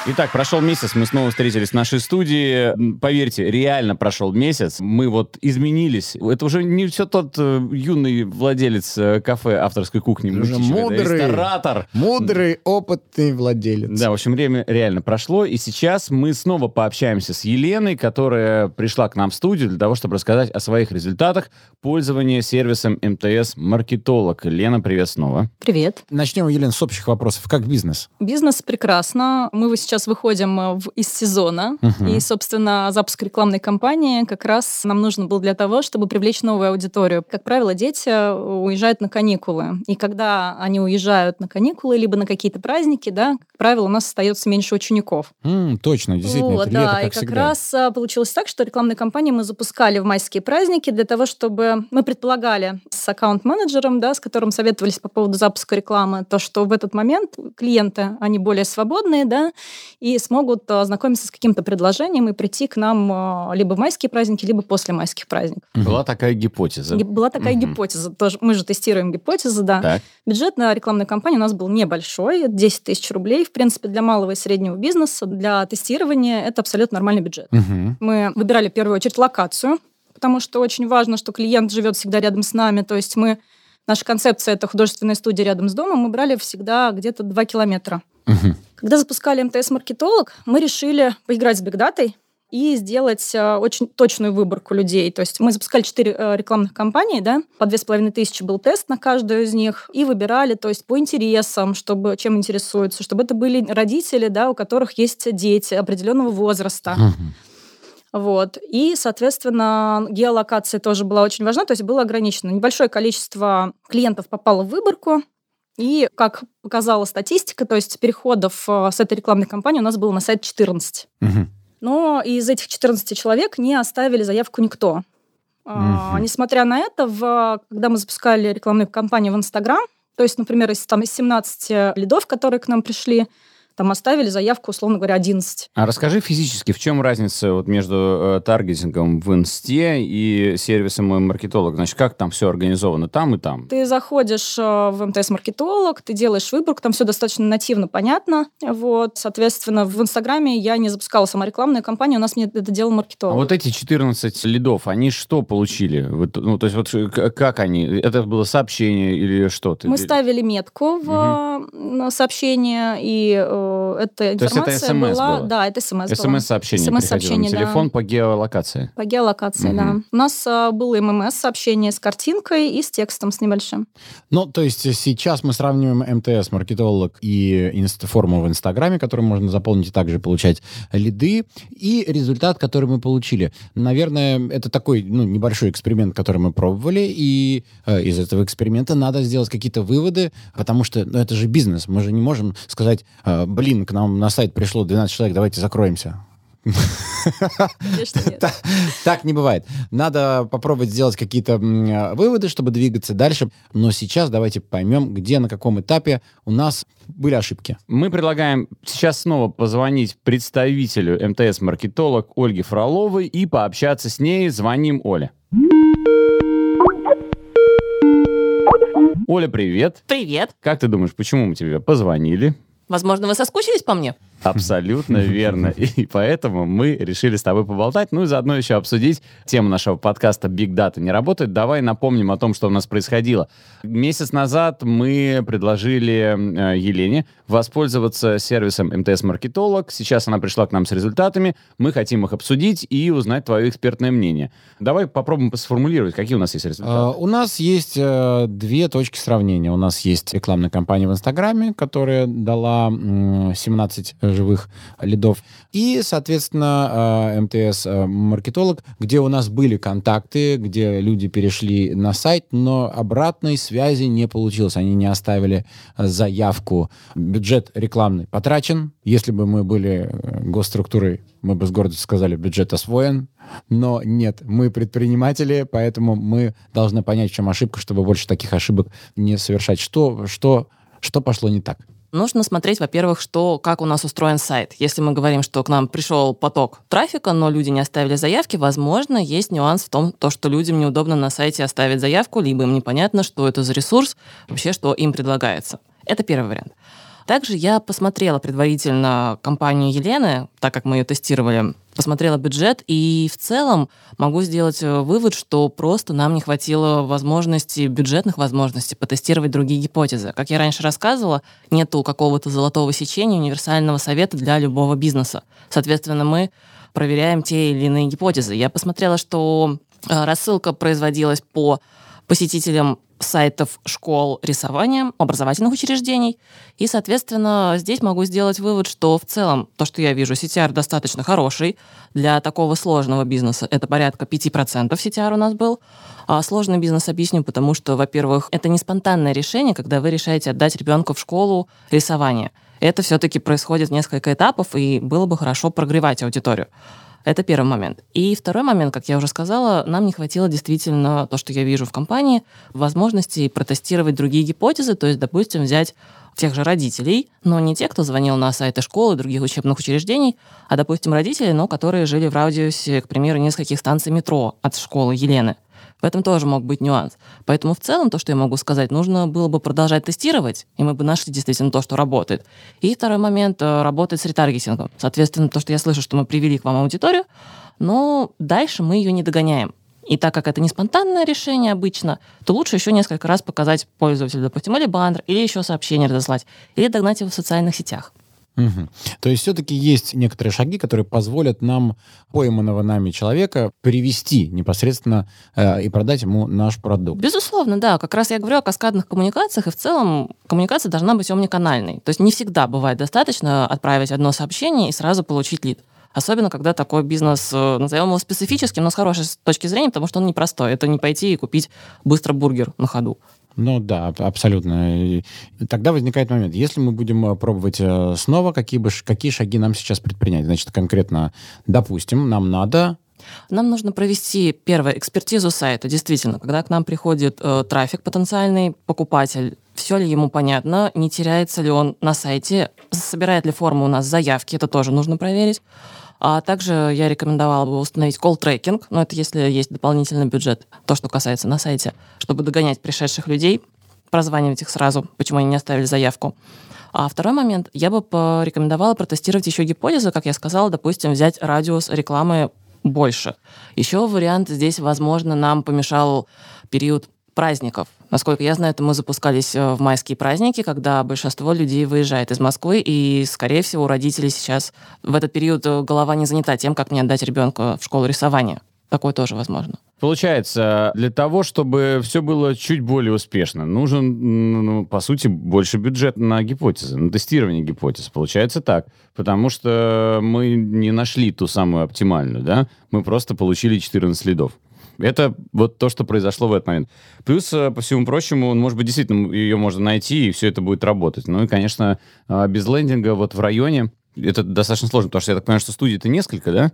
S2: Итак, прошел месяц, мы снова встретились в нашей студии. Поверьте, реально прошел месяц. Мы вот изменились. Это уже не все тот э, юный владелец э, кафе авторской кухни.
S4: Уже
S2: Мутичева, да,
S4: мудрый.
S2: ресторатор.
S4: Мудрый, опытный владелец.
S2: Да, в общем, время реально прошло, и сейчас мы снова пообщаемся с Еленой, которая пришла к нам в студию для того, чтобы рассказать о своих результатах пользования сервисом МТС Маркетолог. Лена, привет снова.
S1: Привет.
S4: Начнем, Елена, с общих вопросов. Как бизнес?
S1: Бизнес прекрасно. Мы его сейчас сейчас выходим э, в, из сезона,
S4: Мгм.
S1: и, собственно, запуск рекламной кампании как раз нам нужен был для того, чтобы привлечь новую аудиторию. Как правило, дети э, уезжают на каникулы, и когда они уезжают на каникулы либо на какие-то праздники, да, как правило, у нас остается меньше учеников.
S4: М, точно, действительно,
S1: Вот,
S4: это лето,
S1: да,
S4: как
S1: и как
S4: всегда.
S1: раз а, получилось так, что рекламные кампании мы запускали в майские праздники для того, чтобы мы предполагали с аккаунт-менеджером, да, с которым советовались по поводу запуска рекламы, то, что в этот момент клиенты, они более свободные, да, и смогут а, ознакомиться с каким-то предложением и прийти к нам а, либо в майские праздники, либо после майских праздников.
S2: Была такая гипотеза.
S1: Ги- Была такая гипотеза. Тоже, мы же тестируем гипотезы, да.
S2: Так.
S1: Бюджет на рекламную кампанию у нас был небольшой, это 10 тысяч рублей. В принципе, для малого и среднего бизнеса, для тестирования это абсолютно нормальный бюджет.
S4: Мгм.
S1: Мы выбирали в первую очередь локацию, потому что очень важно, что клиент живет всегда рядом с нами. То есть мы, наша концепция – это художественная студия рядом с домом. Мы брали всегда где-то 2 километра.
S4: Мгм.
S1: Когда запускали МТС-маркетолог, мы решили поиграть с бигдатой и сделать э, очень точную выборку людей. То есть мы запускали четыре э, рекламных кампании, да, по две с половиной тысячи был тест на каждую из них, и выбирали, то есть по интересам, чтобы чем интересуются, чтобы это были родители, да, у которых есть дети определенного возраста.
S4: Мгм.
S1: Вот. И, соответственно, геолокация тоже была очень важна, то есть было ограничено. Небольшое количество клиентов попало в выборку, и, как показала статистика, то есть переходов э, с этой рекламной кампании у нас было на сайт 14.
S4: Мгм.
S1: Но из этих 14 человек не оставили заявку никто. А,
S4: Мгм.
S1: Несмотря на это, в, когда мы запускали рекламную кампанию в Инстаграм, то есть, например, из, там, из 17 лидов, которые к нам пришли, там оставили заявку, условно говоря, 11.
S2: А расскажи физически, в чем разница вот между э, таргетингом в инсте и сервисом мой маркетолог? Значит, как там все организовано там и там?
S1: Ты заходишь э, в МТС-маркетолог, ты делаешь выбор, там все достаточно нативно понятно. Вот, соответственно, в Инстаграме я не запускала сама рекламную кампанию, у нас мне это делал
S2: А
S1: маркетолог.
S2: вот эти 14 лидов, они что получили? Вот, ну, то есть вот э, как они? Это было сообщение или что? Ты-
S1: Мы ставили метку в э, сообщение, и э, эта
S2: есть это
S1: информация
S2: SMS
S1: была...
S2: было?
S1: Да, это смс.
S2: СМС-сообщение на
S1: СМС-сообщение, да.
S2: телефон по геолокации.
S1: По геолокации,
S2: Мгм.
S1: да. У нас э, было ММС-сообщение с картинкой и с текстом, с небольшим.
S4: Ну, то есть сейчас мы сравниваем МТС, маркетолог и инст- форму в Инстаграме, которую можно заполнить и также получать лиды, и результат, который мы получили. Наверное, это такой ну, небольшой эксперимент, который мы пробовали, и э, из этого эксперимента надо сделать какие-то выводы, потому что ну, это же бизнес. Мы же не можем сказать, э, блин, к нам на сайт пришло 12 человек, давайте закроемся.
S1: Конечно, нет.
S4: Та- Так не бывает. Надо попробовать сделать какие-то выводы, чтобы двигаться дальше. Но сейчас давайте поймем, где, на каком этапе у нас были ошибки.
S2: Мы предлагаем сейчас снова позвонить представителю МТС-маркетолог Ольге Фроловой и пообщаться с ней. Звоним Оле. Оля, привет.
S5: Привет.
S2: Как ты думаешь, почему мы тебе позвонили?
S5: Возможно, вы соскучились по мне?
S2: Абсолютно верно. И поэтому мы решили с тобой поболтать, ну и заодно еще обсудить тему нашего подкаста «Big Data не работает». Давай напомним о том, что у нас происходило. Месяц назад мы предложили э, Елене воспользоваться сервисом МТС-маркетолог. Сейчас она пришла к нам с результатами. Мы хотим их обсудить и узнать твое экспертное мнение. Давай попробуем сформулировать, какие у нас есть
S4: Э,
S2: результаты.
S4: У нас есть э, две точки сравнения. У нас есть рекламная кампания в Инстаграме, которая дала м, 17 живых лидов. И, соответственно, э, МТС э, маркетолог, где у нас были контакты, где люди перешли на сайт, но обратной связи не получилось. Они не оставили заявку. Бюджет рекламный потрачен. Если бы мы были э, госструктурой, мы бы с гордостью сказали, бюджет освоен. Но нет, мы предприниматели, поэтому мы должны понять, в чем ошибка, чтобы больше таких ошибок не совершать. Что, что, что пошло не так?
S5: Нужно смотреть, во-первых, что, как у нас устроен сайт. Если мы говорим, что к нам пришел поток трафика, но люди не оставили заявки, возможно, есть нюанс в том, то, что людям неудобно на сайте оставить заявку, либо им непонятно, что это за ресурс, вообще, что им предлагается. Это первый вариант. Также я посмотрела предварительно компанию Елены, так как мы ее тестировали, посмотрела бюджет, и в целом могу сделать э, вывод, что просто нам не хватило возможности, бюджетных возможностей потестировать другие гипотезы. Как я раньше рассказывала, нету какого-то золотого сечения, универсального совета для любого бизнеса. Соответственно, мы проверяем те или иные гипотезы. Я посмотрела, что э, рассылка производилась по посетителям сайтов школ рисования, образовательных учреждений. И, соответственно, здесь могу сделать вывод, что в целом то, что я вижу, CTR достаточно хороший для такого сложного бизнеса. Это порядка 5% CTR у нас был. А сложный бизнес объясню, потому что, во-первых, это не спонтанное решение, когда вы решаете отдать ребенка в школу рисования. Это все-таки происходит в несколько этапов, и было бы хорошо прогревать аудиторию. Это первый момент. И второй момент, как я уже сказала, нам не хватило действительно то, что я вижу в компании, возможности протестировать другие гипотезы, то есть, допустим, взять тех же родителей, но не те, кто звонил на сайты школы, других учебных учреждений, а, допустим, родители, но которые жили в радиусе, к примеру, нескольких станций метро от школы Елены. В этом тоже мог быть нюанс. Поэтому в целом то, что я могу сказать, нужно было бы продолжать тестировать, и мы бы нашли действительно то, что работает. И второй момент э, — работать с ретаргетингом. Соответственно, то, что я слышу, что мы привели к вам аудиторию, но дальше мы ее не догоняем. И так как это не спонтанное решение обычно, то лучше еще несколько раз показать пользователю, допустим, или баннер, или еще сообщение разослать, или догнать его в социальных сетях.
S4: Угу. То есть все-таки есть некоторые шаги, которые позволят нам пойманного нами человека привести непосредственно э, и продать ему наш продукт.
S5: Безусловно, да. Как раз я говорю о каскадных коммуникациях, и в целом коммуникация должна быть омниканальной. То есть не всегда бывает достаточно отправить одно сообщение и сразу получить лид. Особенно, когда такой бизнес, э, назовем его специфическим, но с хорошей точки зрения, потому что он непростой. Это не пойти и купить быстро бургер на ходу.
S4: Ну да, абсолютно. И тогда возникает момент, если мы будем э, пробовать э, снова, какие, бы, какие шаги нам сейчас предпринять? Значит, конкретно, допустим, нам надо
S5: нам нужно провести, первое, экспертизу сайта. Действительно, когда к нам приходит э, трафик потенциальный, покупатель, все ли ему понятно, не теряется ли он на сайте, собирает ли форму у нас заявки, это тоже нужно проверить. А также я рекомендовала бы установить колл-трекинг, но это если есть дополнительный бюджет, то, что касается на сайте, чтобы догонять пришедших людей, прозванивать их сразу, почему они не оставили заявку. А второй момент, я бы порекомендовала протестировать еще гипотезу, как я сказала, допустим, взять радиус рекламы больше. Еще вариант здесь, возможно, нам помешал период праздников. Насколько я знаю, это мы запускались э, в майские праздники, когда большинство людей выезжает из Москвы, и, скорее всего, у родителей сейчас в этот период э, голова не занята тем, как мне отдать ребенка в школу рисования. Такое тоже возможно.
S2: Получается, для того, чтобы все было чуть более успешно, нужен, ну, по сути, больше бюджет на гипотезы, на тестирование гипотез. Получается так. Потому что мы не нашли ту самую оптимальную, да? Мы просто получили 14 следов. Это вот то, что произошло в этот момент. Плюс, э, по всему прочему, может быть, действительно ее можно найти, и все это будет работать. Ну и, конечно, а, без лендинга вот в районе это достаточно сложно, потому что я так понимаю, что студий-то несколько, да?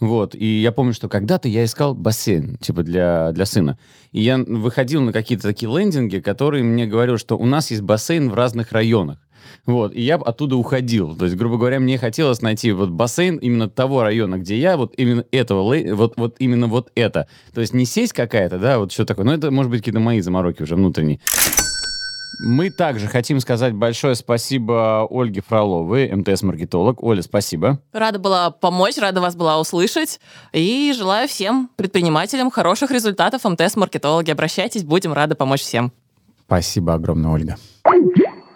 S2: Вот, и я помню, что когда-то я искал бассейн, типа, для, для сына. И я выходил на какие-то такие лендинги, которые мне говорили, что у нас есть бассейн в разных районах. Вот, и я оттуда уходил. То есть, грубо говоря, мне хотелось найти вот бассейн именно того района, где я, вот именно этого, вот, вот именно вот это. То есть не сесть какая-то, да, вот что такое. Но это, может быть, какие-то мои замороки уже внутренние. Мы также хотим сказать большое спасибо Ольге Фроловой, МТС-маркетолог. Оля, спасибо.
S5: Рада была помочь, рада вас была услышать. И желаю всем предпринимателям хороших результатов МТС-маркетологи. Обращайтесь, будем рады помочь всем.
S4: Спасибо огромное, Ольга.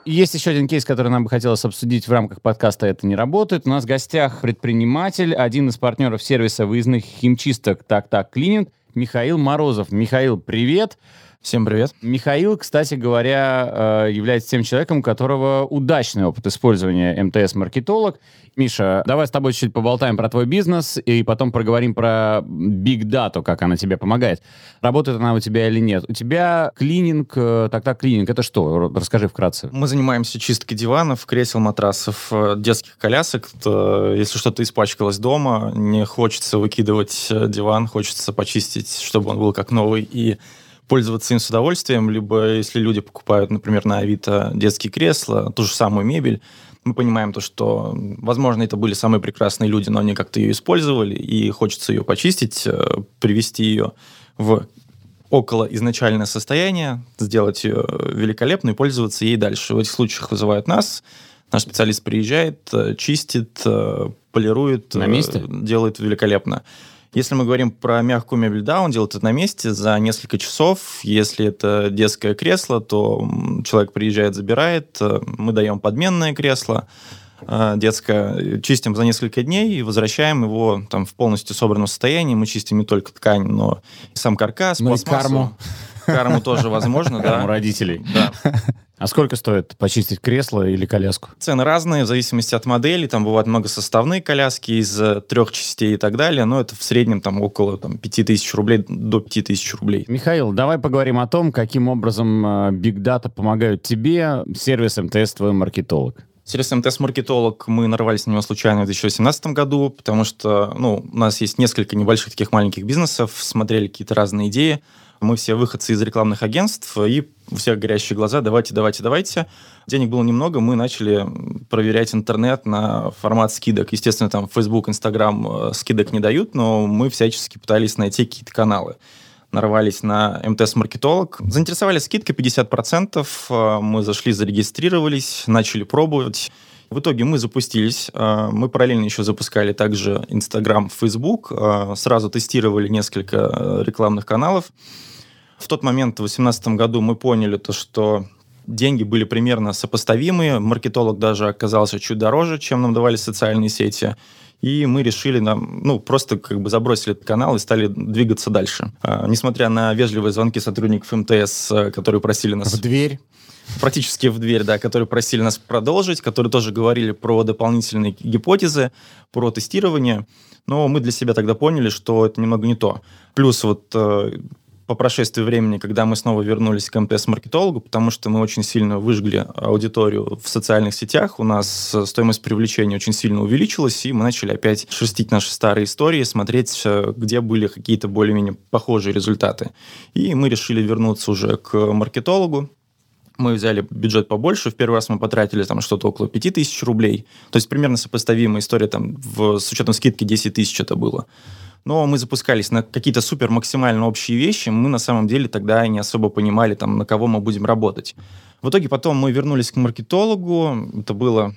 S2: Есть еще один кейс, который нам бы хотелось обсудить в рамках подкаста «Это не работает». У нас в гостях предприниматель, один из партнеров сервиса выездных химчисток «Так-так Клининг» Михаил Морозов. Михаил, привет.
S6: Всем привет.
S2: Михаил, кстати говоря, э, является тем человеком, у которого удачный опыт использования МТС-маркетолог. Миша, давай с тобой чуть-чуть поболтаем про твой бизнес и потом проговорим про Big Data, как она тебе помогает. Работает она у тебя или нет? У тебя клининг, э, так-так клининг, это что? Расскажи вкратце.
S6: Мы занимаемся чисткой диванов, кресел, матрасов, э, детских колясок. Если что-то испачкалось дома, не хочется выкидывать диван, хочется почистить, чтобы он был как новый и пользоваться им с удовольствием, либо если люди покупают, например, на Авито детские кресла, ту же самую мебель, мы понимаем то, что, возможно, это были самые прекрасные люди, но они как-то ее использовали, и хочется ее почистить, э, привести ее в около изначальное состояние, сделать ее великолепной и пользоваться ей дальше. В этих случаях вызывают нас, наш специалист приезжает, э, чистит, э, полирует,
S2: На месте?
S6: делает великолепно. Если мы говорим про мягкую мебель, да, он делает это на месте за несколько часов. Если это детское кресло, то человек приезжает, забирает, э, мы даем подменное кресло э, детское, чистим за несколько дней и возвращаем его там в полностью собранном состоянии. Мы чистим не только ткань, но и сам каркас,
S4: ну и карму.
S6: Карму тоже возможно, да.
S2: родителей.
S6: Да.
S2: А сколько стоит почистить кресло или коляску?
S6: Цены разные в зависимости от модели. Там бывают многосоставные коляски из э, трех частей и так далее. Но это в среднем там около там, 5000 рублей до 5000 рублей.
S2: Михаил, давай поговорим о том, каким образом э, Big Data помогают тебе, сервис МТС, твой маркетолог.
S6: Сервис МТС-маркетолог, мы нарвались на него случайно в 2018 году, потому что ну, у нас есть несколько небольших таких маленьких бизнесов, смотрели какие-то разные идеи. Мы все выходцы из рекламных агентств, и у всех горящие глаза, давайте, давайте, давайте. Денег было немного, мы начали проверять интернет на формат скидок. Естественно, там Facebook, Instagram э, скидок не дают, но мы всячески пытались найти какие-то каналы нарвались на МТС-маркетолог. Заинтересовали скидка 50%, э, мы зашли, зарегистрировались, начали пробовать. В итоге мы запустились. э, Мы параллельно еще запускали также Инстаграм, Фейсбук. Сразу тестировали несколько рекламных каналов. В тот момент, в 2018 году, мы поняли то, что деньги были примерно сопоставимые. Маркетолог даже оказался чуть дороже, чем нам давали социальные сети. И мы решили, нам, ну, просто как бы забросили этот канал и стали двигаться дальше. А, несмотря на вежливые звонки сотрудников МТС, э, которые просили нас
S4: В дверь.
S6: практически в дверь, да, которые просили нас продолжить, которые тоже говорили про дополнительные гипотезы, про тестирование. Но мы для себя тогда поняли, что это немного не то. Плюс вот э, по прошествии времени, когда мы снова вернулись к МТС-маркетологу, потому что мы очень сильно выжгли аудиторию в социальных сетях, у нас э, стоимость привлечения очень сильно увеличилась, и мы начали опять шерстить наши старые истории, смотреть, э, где были какие-то более-менее похожие результаты. И мы решили вернуться уже к маркетологу, мы взяли бюджет побольше. В первый раз мы потратили там что-то около 5000 рублей. То есть примерно сопоставимая история там в, с учетом скидки 10 тысяч это было. Но мы запускались на какие-то супер максимально общие вещи. Мы на самом деле тогда не особо понимали, там, на кого мы будем работать. В итоге потом мы вернулись к маркетологу. Это было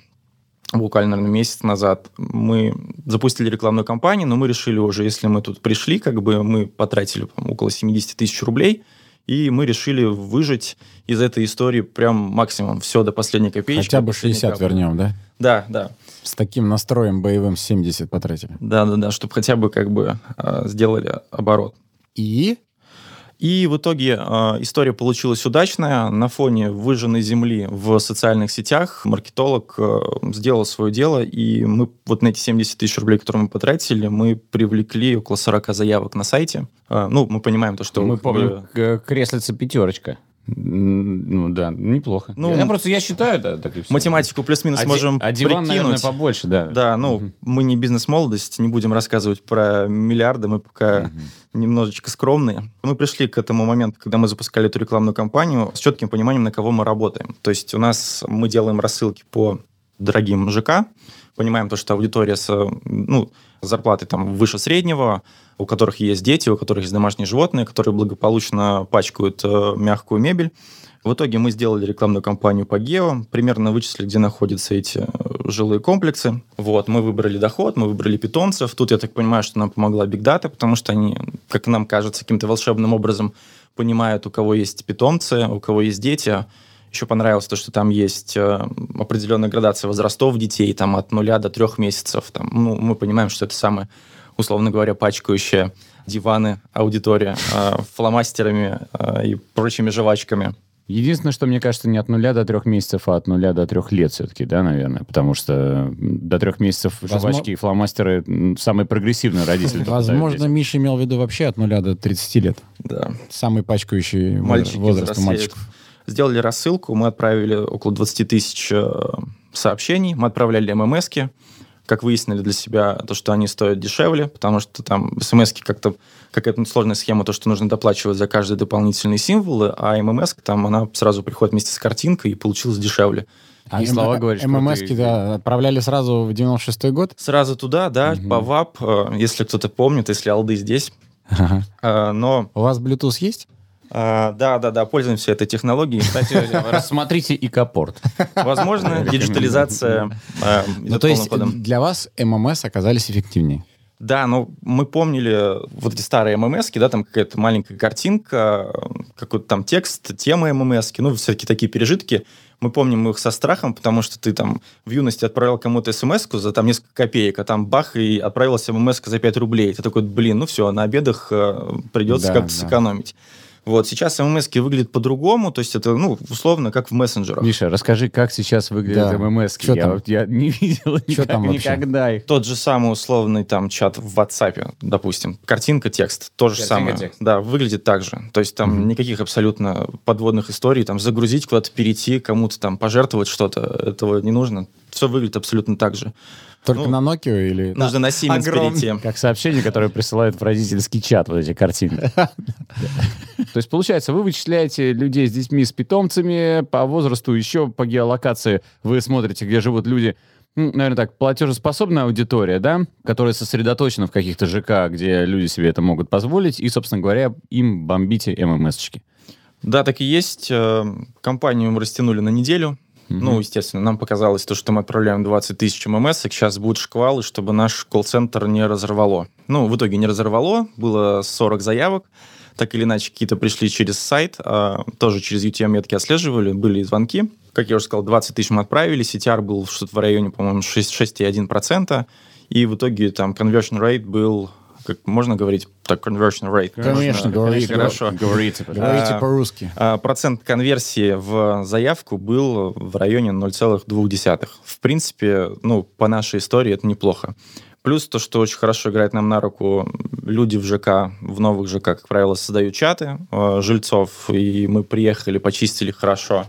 S6: буквально, наверное, месяц назад. Мы запустили рекламную кампанию, но мы решили уже, если мы тут пришли, как бы мы потратили около 70 тысяч рублей, и мы решили выжить из этой истории прям максимум, все до последней копеечки.
S4: Хотя бы
S6: последней
S4: 60
S6: капли.
S4: вернем, да?
S6: Да, да.
S4: С таким настроем боевым 70 потратили.
S6: Да, да, да, чтобы хотя бы как бы э, сделали оборот.
S4: И
S6: И в итоге э, история получилась удачная. На фоне выжженной земли в социальных сетях маркетолог э, сделал свое дело, и мы вот на эти 70 тысяч рублей, которые мы потратили, мы привлекли около 40 заявок на сайте. Э, ну, мы понимаем то, что...
S2: Мы помним,
S6: бы,
S2: креслица пятерочка. Ну да, неплохо.
S6: Ну,
S2: я просто я считаю, да, так и всё.
S6: математику плюс-минус
S2: А
S6: можем
S2: а диван, наверное,
S6: прикинуть.
S2: побольше, да.
S6: Да, ну, мы не бизнес-молодость, не будем рассказывать про миллиарды, мы пока немножечко скромные. Мы пришли к этому моменту, когда мы запускали эту рекламную кампанию, с четким пониманием, на кого мы работаем. То есть у нас мы делаем рассылки по дорогим ЖК, понимаем то, что аудитория с ну, зарплатой там выше среднего, у которых есть дети, у которых есть домашние животные, которые благополучно пачкают э, мягкую мебель. В итоге мы сделали рекламную кампанию по гео, примерно вычислили, где находятся эти э, жилые комплексы. Вот, мы выбрали доход, мы выбрали питомцев. Тут, я так понимаю, что нам помогла Big Data, потому что они, как нам кажется, каким-то волшебным образом понимают, у кого есть питомцы, у кого есть дети. Еще понравилось то, что там есть э, определенная градация возрастов детей, там от нуля до трех месяцев. Там, ну, мы понимаем, что это самая, условно говоря, пачкающая диваны аудитория э, фломастерами э, и прочими жвачками.
S2: Единственное, что мне кажется, не от нуля до трех месяцев, а от нуля до трех лет все-таки, да, наверное, потому что до трех месяцев
S4: Возможно-
S2: жвачки и фломастеры самые прогрессивные родители.
S4: Возможно, Миша имел в виду вообще от нуля до 30 лет.
S6: Да.
S4: Самый пачкающий
S6: Мальчики
S4: возраст у мальчиков.
S6: Сделали рассылку, мы отправили около 20 тысяч э, сообщений, мы отправляли ММСки, как выяснили для себя, то, что они стоят дешевле, потому что там смс как-то какая-то сложная схема, то, что нужно доплачивать за каждые дополнительные символы, а ММС там она сразу приходит вместе с картинкой и получилось дешевле.
S2: И слова говоришь
S4: ММС
S2: крутые.
S4: да, отправляли сразу в 96-й год.
S6: Сразу туда, да, по ВАП, э, если кто-то помнит, если алды здесь.
S4: Ага.
S6: Э, Но,
S4: У вас Bluetooth есть?
S6: Э, да, да, да, пользуемся этой технологией.
S2: Кстати, рассмотрите икопорт.
S6: Возможно, диджитализация
S4: Ну,
S6: идет
S4: то есть для вас ММС оказались эффективнее.
S6: Да, но мы помнили вот эти старые ММС, да, там какая-то маленькая картинка, какой-то там текст, тема ММС, ну, все-таки такие пережитки. Мы помним их со страхом, потому что ты там в юности отправил кому-то смс за там несколько копеек, а там бах, и отправилась ММС за 5 рублей. Ты такой, блин, ну все, на обедах э, придется
S4: Да,
S6: как-то
S4: да.
S6: сэкономить. Вот сейчас ММСки выглядят по-другому, то есть это, ну, условно, как в мессенджерах.
S2: Миша, расскажи, как сейчас выглядят
S4: Да.
S2: ММС. Я,
S4: там?
S2: вот- я не видел
S4: там
S2: никак-
S4: вообще?
S2: никогда их.
S6: Тот же самый условный там чат в WhatsApp, допустим, картинка, текст, то же
S2: Картинка,
S6: самое.
S2: текст.
S6: Да, выглядит так же. То есть там никаких абсолютно подводных историй, там загрузить куда-то, перейти, кому-то там пожертвовать что-то, этого не нужно. Все выглядит абсолютно так же.
S4: Только
S6: Ну,
S4: на Nokia или...
S6: Нужно на Siemens
S4: огромный.
S6: перейти.
S2: Как сообщение, которое присылают в родительский чат, вот эти картинки. То есть, получается, вы вычисляете людей с детьми, с питомцами, по возрасту, еще по геолокации вы смотрите, где живут люди, ну, наверное так, платежеспособная аудитория, да, которая сосредоточена в каких-то ЖК, где люди себе это могут позволить, и, собственно говоря, им бомбите ММСочки.
S6: Да, так и есть. Э, Компанию мы растянули на неделю. Ну, естественно, нам показалось то, что мы отправляем 20 тысяч ММС, и сейчас будет шквал, и чтобы наш колл-центр не разорвало. Ну, в итоге не разорвало, было 40 заявок, так или иначе какие-то пришли через сайт, а, тоже через UTM-метки отслеживали, были звонки. Как я уже сказал, 20 тысяч мы отправили, CTR был что-то в районе, по-моему, 6 6,1%, и в итоге там conversion rate был, как можно говорить, так, conversion rate?
S4: Конечно,
S6: Можно?
S4: говори,
S6: Хорошо.
S2: Говорите.
S4: Говорите
S6: А,
S4: по-русски.
S6: А, Процент конверсии в заявку был в районе 0,2. В принципе, ну, по нашей истории это неплохо. Плюс то, что очень хорошо играет нам на руку, люди в ЖК, в новых ЖК, как правило, создают чаты э, жильцов, и мы приехали, почистили хорошо,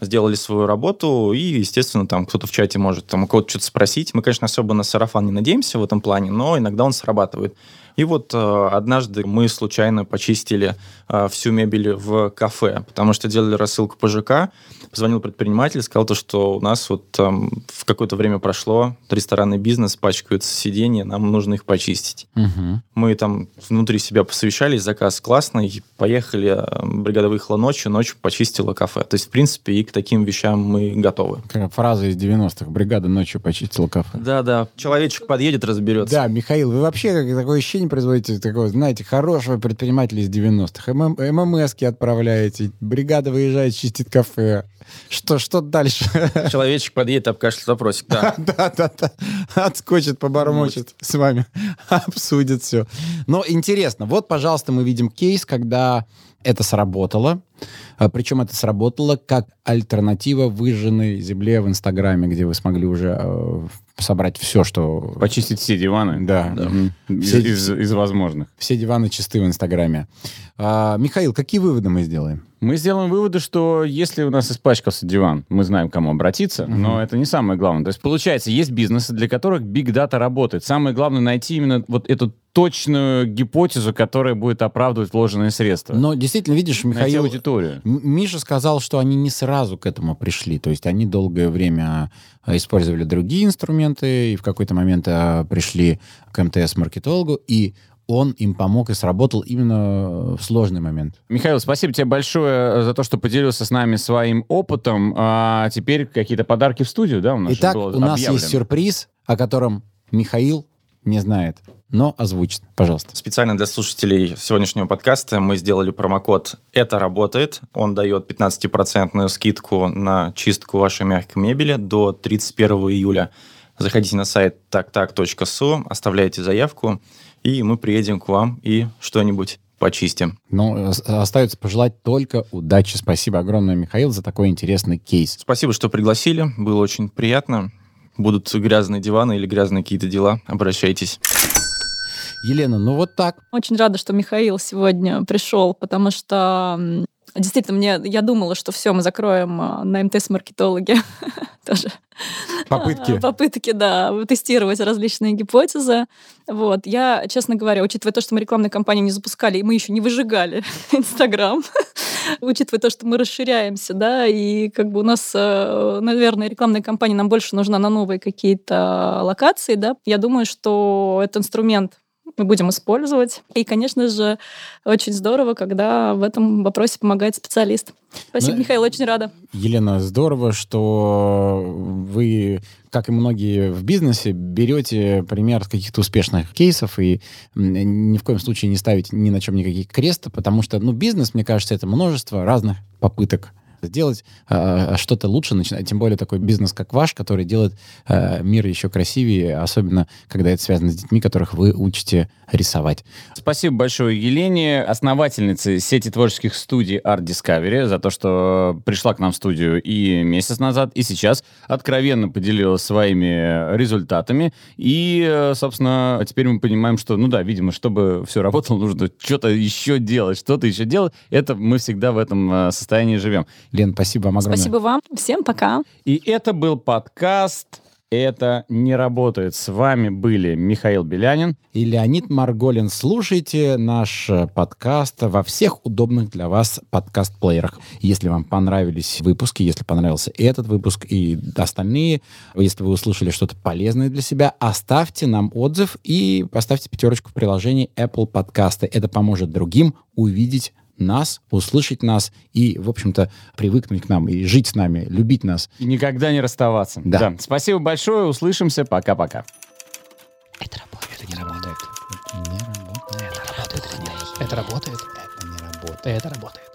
S6: сделали свою работу, и, естественно, там кто-то в чате может там у кого-то что-то спросить. Мы, конечно, особо на сарафан не надеемся в этом плане, но иногда он срабатывает. И вот э, однажды мы случайно почистили э, всю мебель в кафе, потому что делали рассылку по ЖК. Позвонил предприниматель, сказал то, что у нас вот там в какое-то время прошло, ресторанный бизнес, пачкаются сиденья, нам нужно их почистить.
S4: Мгм.
S6: Мы там внутри себя посовещались, заказ классный, поехали, э, бригада выехала ночью, ночью почистила кафе. То есть, в принципе, и к таким вещам мы готовы.
S4: Как Фраза из 90-х. Бригада ночью почистила кафе.
S6: Да-да, человечек подъедет, разберется.
S4: Да, Михаил, вы вообще как- такое ощущение производите, такого, знаете, хорошего предпринимателя из 90-х. ММ, ММСки отправляете, бригада выезжает, чистит кафе. Что, что дальше?
S6: Человечек подъедет, обкашляет вопросик, да.
S4: Да-да-да. Отскочит, побормочет с вами, обсудит все. Но интересно, вот, пожалуйста, мы видим кейс, когда это сработало. А, Причем это сработало как альтернатива выжженной земле в Инстаграме, где вы смогли уже э, собрать все, что...
S2: Почистить все диваны.
S4: Да.
S2: Из,
S4: Все-
S2: из- из возможных.
S4: Все диваны чисты в Инстаграме. А, Михаил, какие выводы мы сделаем?
S2: Мы сделаем выводы, что если у нас испачкался диван, мы знаем, к кому обратиться, но это не самое главное. То есть, получается, есть бизнесы, для которых Big Data работает. Самое главное найти именно вот эту точную гипотезу, которая будет оправдывать вложенные средства.
S4: Но действительно, видишь,
S2: Найти
S4: Михаил...
S2: аудиторию.
S4: Миша сказал, что они не сразу к этому пришли. То есть они долгое время а, использовали другие инструменты и в какой-то момент а, пришли к МТС-маркетологу, и он им помог и сработал именно в сложный момент.
S2: Михаил, спасибо тебе большое за то, что поделился с нами своим опытом. А теперь какие-то подарки в студию, да, у нас
S4: Итак,
S2: было
S4: у нас
S2: объявлено.
S4: есть сюрприз, о котором Михаил не знает, но озвучит. Пожалуйста.
S6: Специально для слушателей сегодняшнего подкаста мы сделали промокод «Это работает». Он дает 15% скидку на чистку вашей мягкой мебели до 31 июля. Заходите на сайт так-так.су, оставляйте заявку, и мы приедем к вам и что-нибудь почистим.
S4: Но с- остается пожелать только удачи. Спасибо огромное, Михаил, за такой интересный кейс.
S6: Спасибо, что пригласили, было очень приятно. Будут грязные диваны или грязные какие-то дела, обращайтесь.
S4: Елена, ну вот так.
S1: Очень рада, что Михаил сегодня пришел, потому что действительно мне я думала, что все мы закроем а, на МТС-маркетологе тоже
S4: Попытки.
S1: Попытки, да, тестировать различные гипотезы. Вот. Я, честно говоря, учитывая то, что мы рекламную кампанию не запускали, и мы еще не выжигали Инстаграм, учитывая то, что мы расширяемся, да, и как бы у нас, э, наверное, рекламная кампания нам больше нужна на новые какие-то локации, да, я думаю, что этот инструмент мы будем использовать. И, конечно же, очень здорово, когда в этом вопросе помогает специалист. Спасибо,
S4: Ну,
S1: Михаил, очень рада.
S4: Елена, здорово, что вы, как и многие в бизнесе, берете пример каких-то успешных кейсов и ни в коем случае не ставите ни на чем никаких креста, потому что, ну, бизнес, мне кажется, это множество разных попыток сделать э, что-то лучше, начинать, тем более такой бизнес, как ваш, который делает э, мир еще красивее, особенно когда это связано с детьми, которых вы учите рисовать.
S2: Спасибо большое Елене, основательнице сети творческих студий Art Discovery, за то, что пришла к нам в студию и месяц назад, и сейчас откровенно поделилась своими результатами. И, собственно, теперь мы понимаем, что, ну да, видимо, чтобы все работало, нужно что-то еще делать, что-то еще делать. Это мы всегда в этом э, состоянии живем.
S4: Лен, спасибо вам огромное.
S1: Спасибо вам. Всем пока.
S2: И это был подкаст «Это не работает». С вами были Михаил Белянин.
S4: И Леонид Марголин. Слушайте наш э, подкаст во всех удобных для вас подкаст-плеерах. Если вам понравились выпуски, если понравился этот выпуск и остальные, если вы услышали что-то полезное для себя, оставьте нам отзыв и поставьте пятерочку в приложении Apple Подкасты. Это поможет другим увидеть нас, услышать нас и, в общем-то, привыкнуть к нам и жить с нами, любить нас.
S2: И никогда не расставаться.
S4: Да.
S2: Спасибо большое. Услышимся. Пока-пока.
S3: Это работает. Это не работает. Это не работает. Это работает. Это работает. Это не работает. Это работает.